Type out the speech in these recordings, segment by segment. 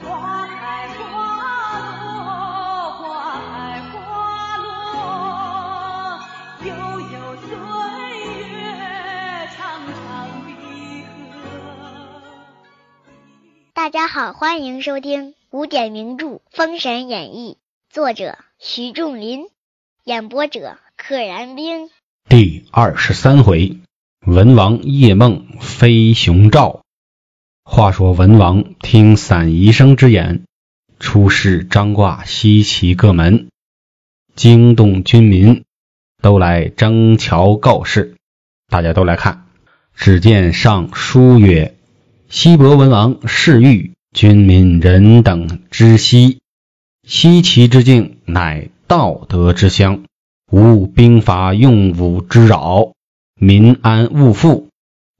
花开花落，花开花落，悠悠岁月长长的大家好，欢迎收听古典名著《封神演义》，作者徐仲林，演播者可燃冰。第二十三回，文王夜梦飞熊赵。话说文王听散宜生之言，出使张挂西岐各门，惊动军民，都来征桥告示。大家都来看，只见上书曰：“西伯文王誓欲军民人等知悉，西岐之境乃道德之乡。”无兵法用武之扰，民安物富，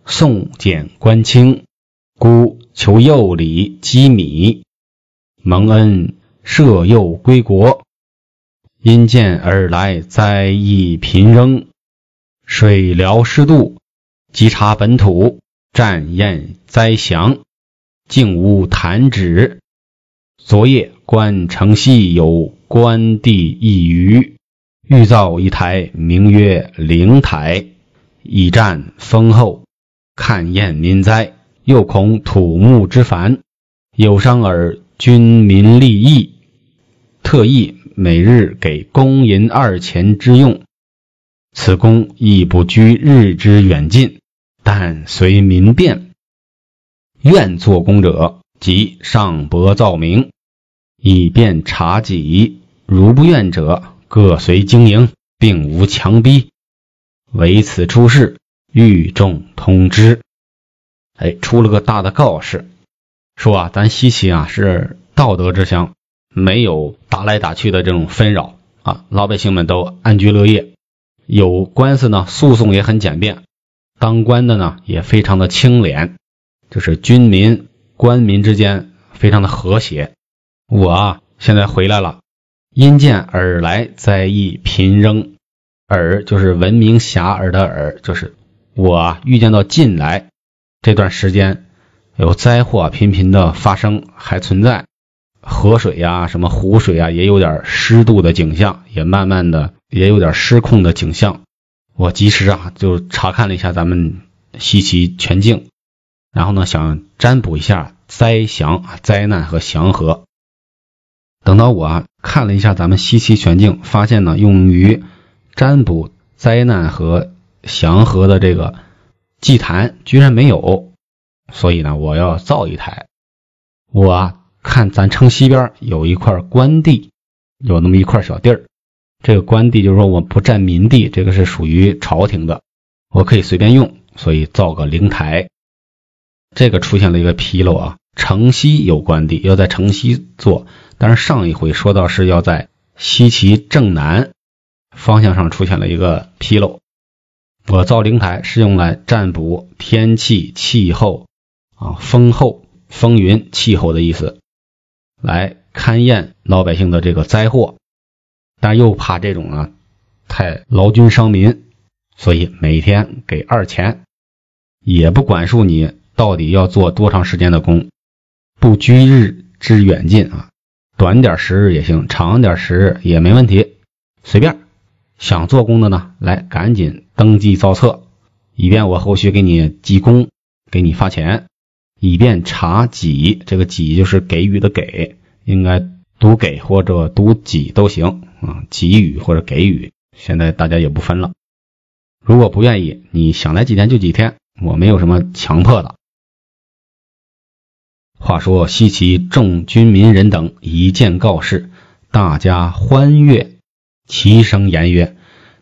宋简官清，孤求幼礼积米，蒙恩赦幼归国。因见而来灾疫频仍，水疗湿度，稽查本土，战燕灾祥，竟无弹指。昨夜观城西有关帝一隅。欲造一台，名曰灵台，以战丰厚，看验民灾。又恐土木之繁，有伤而军民利益，特意每日给公银二钱之用。此公亦不拘日之远近，但随民变。愿做工者，即上伯造名，以便察己；如不愿者，各随经营，并无强逼。为此出事，欲众通知。哎，出了个大的告示，说啊，咱西岐啊是道德之乡，没有打来打去的这种纷扰啊，老百姓们都安居乐业。有官司呢，诉讼也很简便，当官的呢也非常的清廉，就是军民官民之间非常的和谐。我啊现在回来了。因见尔来在意频仍，尔就是闻名遐迩的尔，就是我预见到近来这段时间有灾祸频频的发生，还存在河水呀、什么湖水啊，也有点湿度的景象，也慢慢的也有点失控的景象。我及时啊就查看了一下咱们西岐全境，然后呢想占卜一下灾祥、灾难和祥和。等到我看了一下咱们西岐全境，发现呢，用于占卜灾难和祥和的这个祭坛居然没有，所以呢，我要造一台。我看咱城西边有一块官地，有那么一块小地儿，这个官地就是说我不占民地，这个是属于朝廷的，我可以随便用，所以造个灵台。这个出现了一个纰漏啊，城西有官地，要在城西做。但是上一回说到是要在西岐正南方向上出现了一个纰漏。我造灵台是用来占卜天气、气候啊、风候、风云、气候的意思，来勘验老百姓的这个灾祸。但又怕这种啊太劳军伤民，所以每天给二钱，也不管束你到底要做多长时间的工，不拘日之远近啊。短点时日也行，长点时日也没问题，随便。想做工的呢，来赶紧登记造册，以便我后续给你记功，给你发钱，以便查给。这个给就是给予的给，应该读给或者读给都行啊，给予或者给予，现在大家也不分了。如果不愿意，你想来几天就几天，我没有什么强迫的。话说西岐众军民人等一见告示，大家欢悦，齐声言曰：“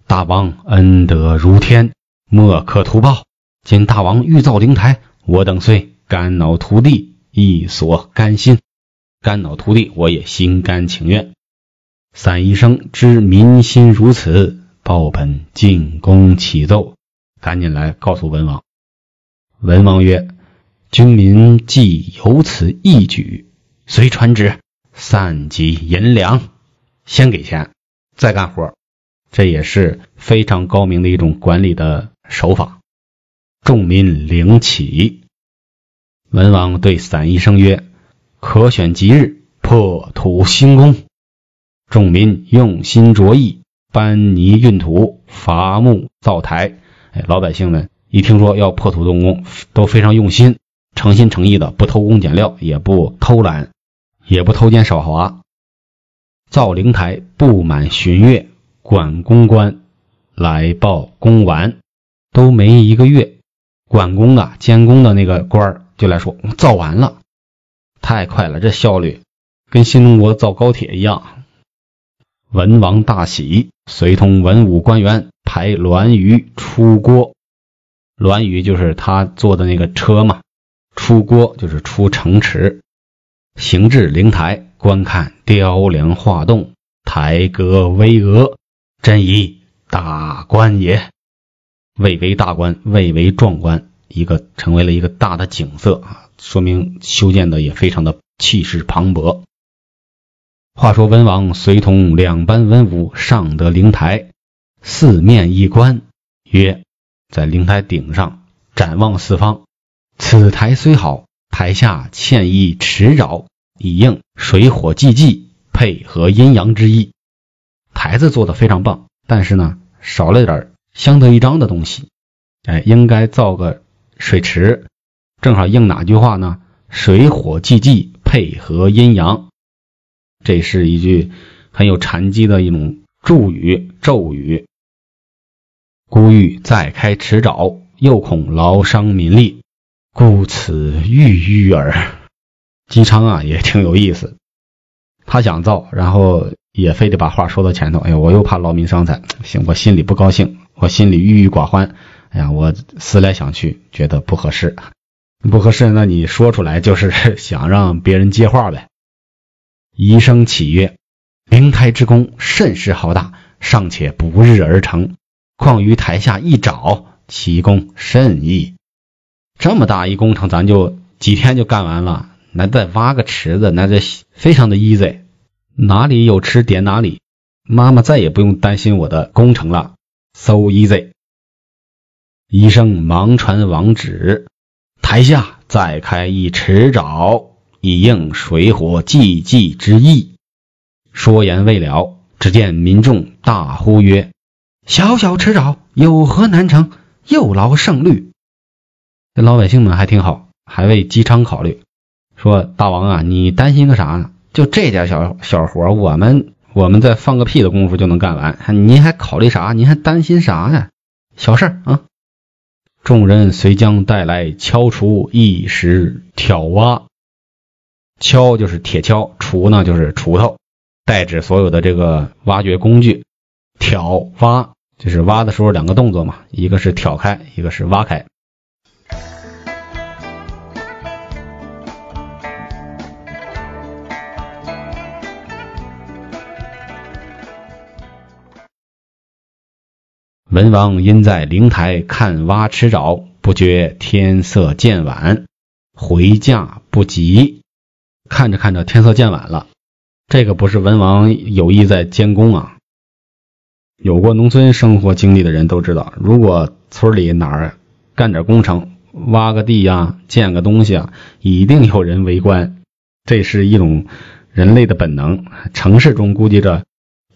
大王恩德如天，莫可图报。今大王欲造灵台，我等虽肝脑涂地，亦所甘心。肝脑涂地，我也心甘情愿。散宜生知民心如此，报本进宫启奏，赶紧来告诉文王。文王曰。”军民既有此义举，遂传旨散给银两，先给钱，再干活，这也是非常高明的一种管理的手法。众民领起。文王对散宜生曰：“可选吉日，破土兴工。众民用心着意，搬泥运土，伐木造台。哎，老百姓们一听说要破土动工，都非常用心，诚心诚意的，不偷工减料，也不偷懒，也不偷奸耍滑。造灵台布满旬月，管公官来报工完，都没一个月，管工啊监工的那个官就来说造完了，太快了，这效率跟新中国造高铁一样。文王大喜，随同文武官员排栾舆出郭。栾舆就是他坐的那个车嘛，出郭就是出城池，行至灵台。观看雕梁画栋，台阁巍峨，真以大观也。蔚为大观，蔚为壮观，一个成为了一个大的景色啊，说明修建的也非常的气势磅礴。话说文王随同两班文武上得灵台，四面一观，曰：在灵台顶上展望四方，此台虽好，台下欠一池沼。以应水火既济，配合阴阳之意。孩子做的非常棒，但是呢，少了点相得益彰的东西。哎，应该造个水池，正好应哪句话呢？水火既济，配合阴阳。这是一句很有禅机的一种祝语咒语。孤欲再开池沼，又恐劳伤民力，故此欲欲耳。姬昌啊，也挺有意思。他想造，然后也非得把话说到前头。哎呀，我又怕劳民伤财，行，我心里不高兴，我心里郁郁寡欢。哎呀，我思来想去，觉得不合适，不合适。那你说出来就是 想让别人接话呗。医生启曰：“灵台之功甚是浩大，尚且不日而成，况于台下一爪，其功甚易。这么大一工程，咱就几天就干完了。”那再挖个池子，那这非常的 easy，哪里有池点哪里，妈妈再也不用担心我的工程了，so easy。医生忙传网址，台下再开一池沼，以应水火济济之意。说言未了，只见民众大呼曰：“小小池沼有何难成？又劳胜虑。”这老百姓们还挺好，还为姬昌考虑。说大王啊，你担心个啥呢？就这点小小活，我们我们再放个屁的功夫就能干完，您还考虑啥？您还担心啥呀？小事儿啊！众人随将带来敲锄一时挑挖，敲就是铁锹，锄呢就是锄头，代指所有的这个挖掘工具。挑挖就是挖的时候两个动作嘛，一个是挑开，一个是挖开。文王因在灵台看挖池沼，不觉天色渐晚，回驾不及。看着看着，天色渐晚了。这个不是文王有意在监工啊。有过农村生活经历的人都知道，如果村里哪儿干点工程，挖个地呀，建个东西啊，一定有人围观。这是一种人类的本能。城市中估计着。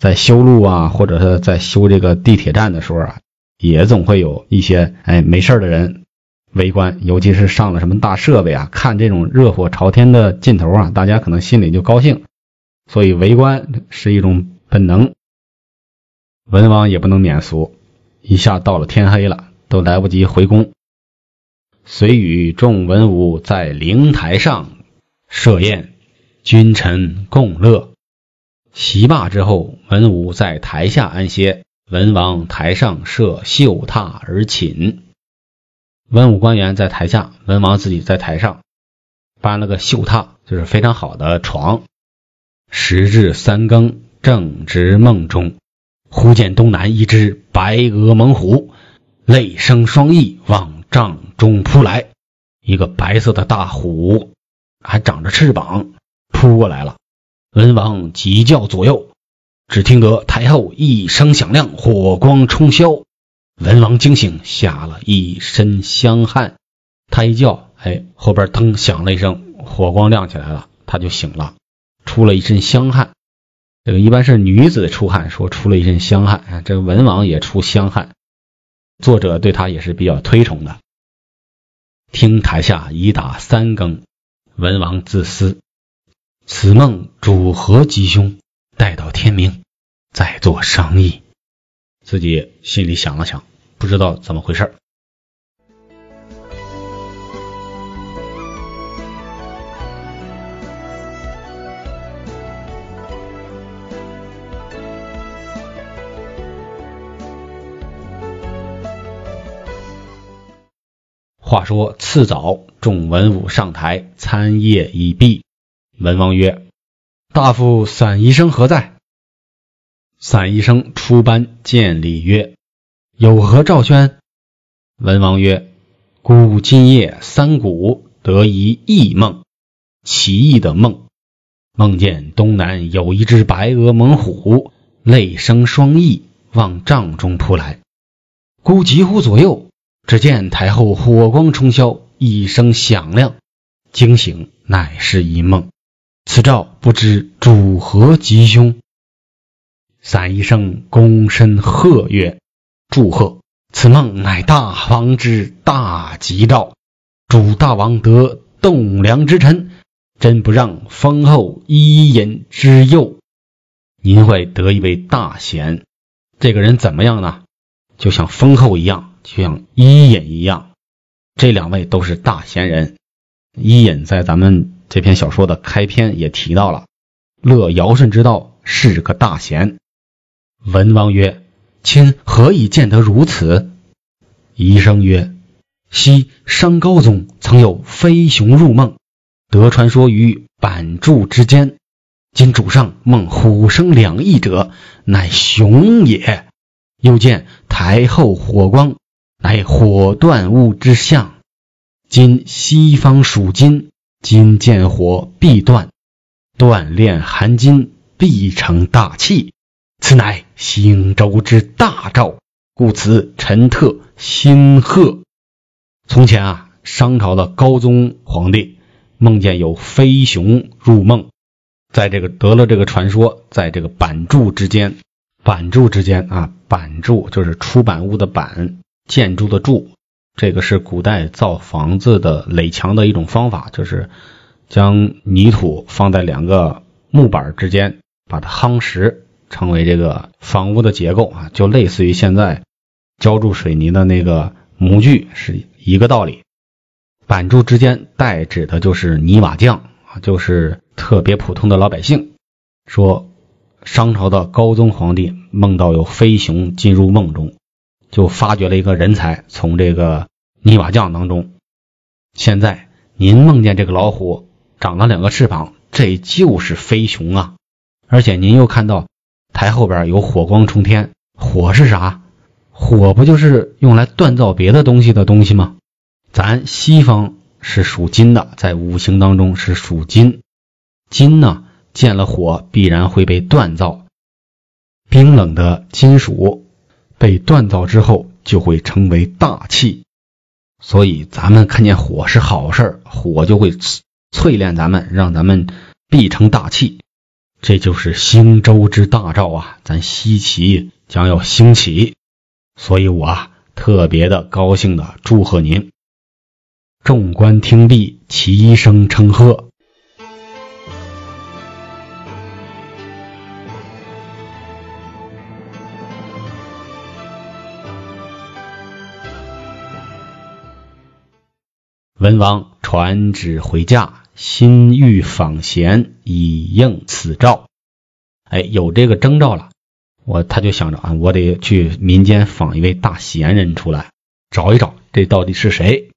在修路啊，或者是在修这个地铁站的时候啊，也总会有一些哎没事的人围观，尤其是上了什么大设备啊，看这种热火朝天的劲头啊，大家可能心里就高兴，所以围观是一种本能。文王也不能免俗，一下到了天黑了，都来不及回宫，遂与众文武在灵台上设宴，君臣共乐。席罢之后，文武在台下安歇，文王台上设绣榻而寝。文武官员在台下，文王自己在台上搬了个绣榻，就是非常好的床。时至三更，正值梦中，忽见东南一只白额猛虎，泪生双翼往帐中扑来。一个白色的大虎，还长着翅膀，扑过来了。文王急叫左右，只听得台后一声响亮，火光冲霄。文王惊醒，吓了一身香汗。他一叫，哎，后边噔响了一声，火光亮起来了。他就醒了，出了一身香汗。这个一般是女子出汗，说出了一身香汗。这个文王也出香汗，作者对他也是比较推崇的。听台下已打三更，文王自思：此梦主何吉凶？待到天明再做商议。自己心里想了想，不知道怎么回事。话说次早，众文武上台参谒已毕。文王曰：“大夫散宜生何在？”散宜生出班见礼曰：“有何诏宣？”文王曰：“孤今夜三鼓得一异梦，奇异的梦，梦见东南有一只白额猛虎，泪生双翼，往帐中扑来。孤急呼左右。”只见台后火光冲霄，一声响亮，惊醒，乃是一梦。此诏不知主何吉凶？散宜生躬身贺曰：“祝贺！此梦乃大王之大吉兆。主大王得栋梁之臣，真不让封后伊尹之右。您会得一位大贤。这个人怎么样呢？就像封后一样。”就像伊尹一样，这两位都是大贤人。伊尹在咱们这篇小说的开篇也提到了，乐尧舜之道，是个大贤。文王曰：“卿何以见得如此？”宜生曰：“昔商高宗曾有飞熊入梦，得传说于板柱之间。今主上梦虎生两翼者，乃熊也。又见台后火光。”乃火断物之象。今西方属金，金见火必断，锻炼含金必成大器。此乃兴周之大兆，故此臣特兴贺。从前啊，商朝的高宗皇帝梦见有飞熊入梦，在这个得了这个传说，在这个板柱之间，板柱之间啊，板柱就是出版物的板。建筑的筑，这个是古代造房子的垒墙的一种方法，就是将泥土放在两个木板之间，把它夯实，成为这个房屋的结构啊，就类似于现在浇筑水泥的那个模具是一个道理。板柱之间代指的就是泥瓦匠啊，就是特别普通的老百姓。说商朝的高宗皇帝梦到有飞熊进入梦中。就发掘了一个人才，从这个泥瓦匠当中。现在您梦见这个老虎长了两个翅膀，这就是飞熊啊！而且您又看到台后边有火光冲天，火是啥？火不就是用来锻造别的东西的东西吗？咱西方是属金的，在五行当中是属金，金呢见了火必然会被锻造，冰冷的金属。被锻造之后，就会成为大气，所以咱们看见火是好事儿，火就会淬炼咱们，让咱们必成大器。这就是兴周之大兆啊！咱西岐将要兴起，所以我啊特别的高兴的祝贺您。众官听毕，齐声称贺。文王传旨回驾，心欲访贤以应此诏。哎，有这个征兆了，我他就想着啊，我得去民间访一位大贤人出来，找一找这到底是谁。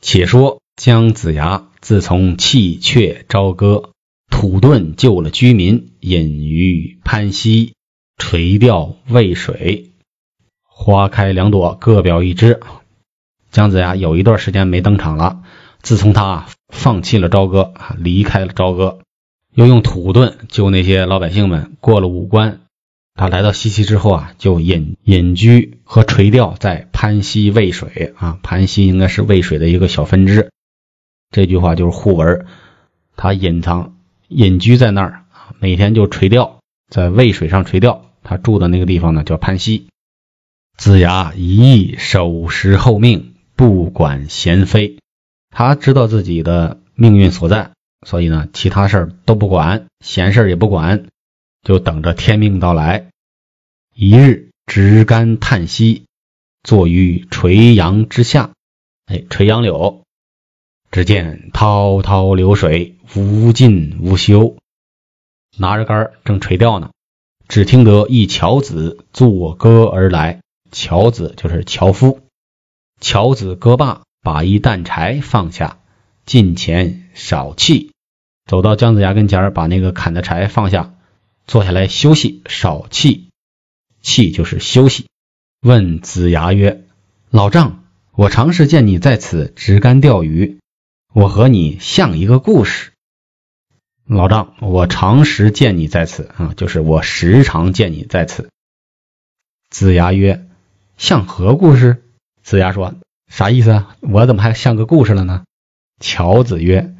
且说姜子牙自从弃却朝歌，土遁救了居民，隐于潘溪，垂钓渭水，花开两朵，各表一枝。姜子牙有一段时间没登场了。自从他放弃了朝歌，离开了朝歌，又用土遁救那些老百姓们过了五关。他来到西岐之后啊，就隐隐居和垂钓在潘溪渭水啊。潘溪应该是渭水的一个小分支。这句话就是互文。他隐藏隐居在那儿，每天就垂钓，在渭水上垂钓。他住的那个地方呢，叫潘溪。子牙一意守时候命，不管贤妃。他知道自己的命运所在，所以呢，其他事儿都不管，闲事儿也不管，就等着天命到来。一日，执竿叹息，坐于垂杨之下。哎，垂杨柳，只见滔滔流水，无尽无休。拿着竿正垂钓呢，只听得一樵子作歌而来。樵子就是樵夫。樵子歌罢，把一担柴放下，近前少气，走到姜子牙跟前，把那个砍的柴放下，坐下来休息，少气。气就是休息。问子牙曰：“老丈，我常时见你在此执竿钓鱼，我和你像一个故事。”老丈，我常时见你在此啊，就是我时常见你在此。子牙曰：“像何故事？”子牙说：“啥意思啊？我怎么还像个故事了呢？”乔子曰：“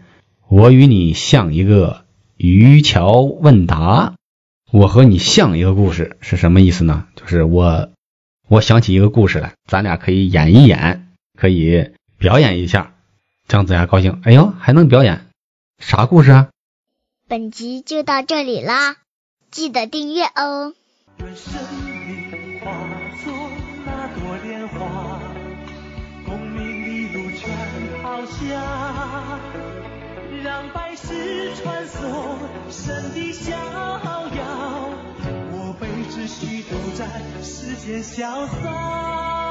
我与你像一个渔樵问答。”我和你像一个故事是什么意思呢？就是我，我想起一个故事来，咱俩可以演一演，可以表演一下。姜子牙高兴，哎呦，还能表演？啥故事啊？本集就到这里啦，记得订阅哦。百世穿梭，神的逍遥，我辈只需都在世间潇洒。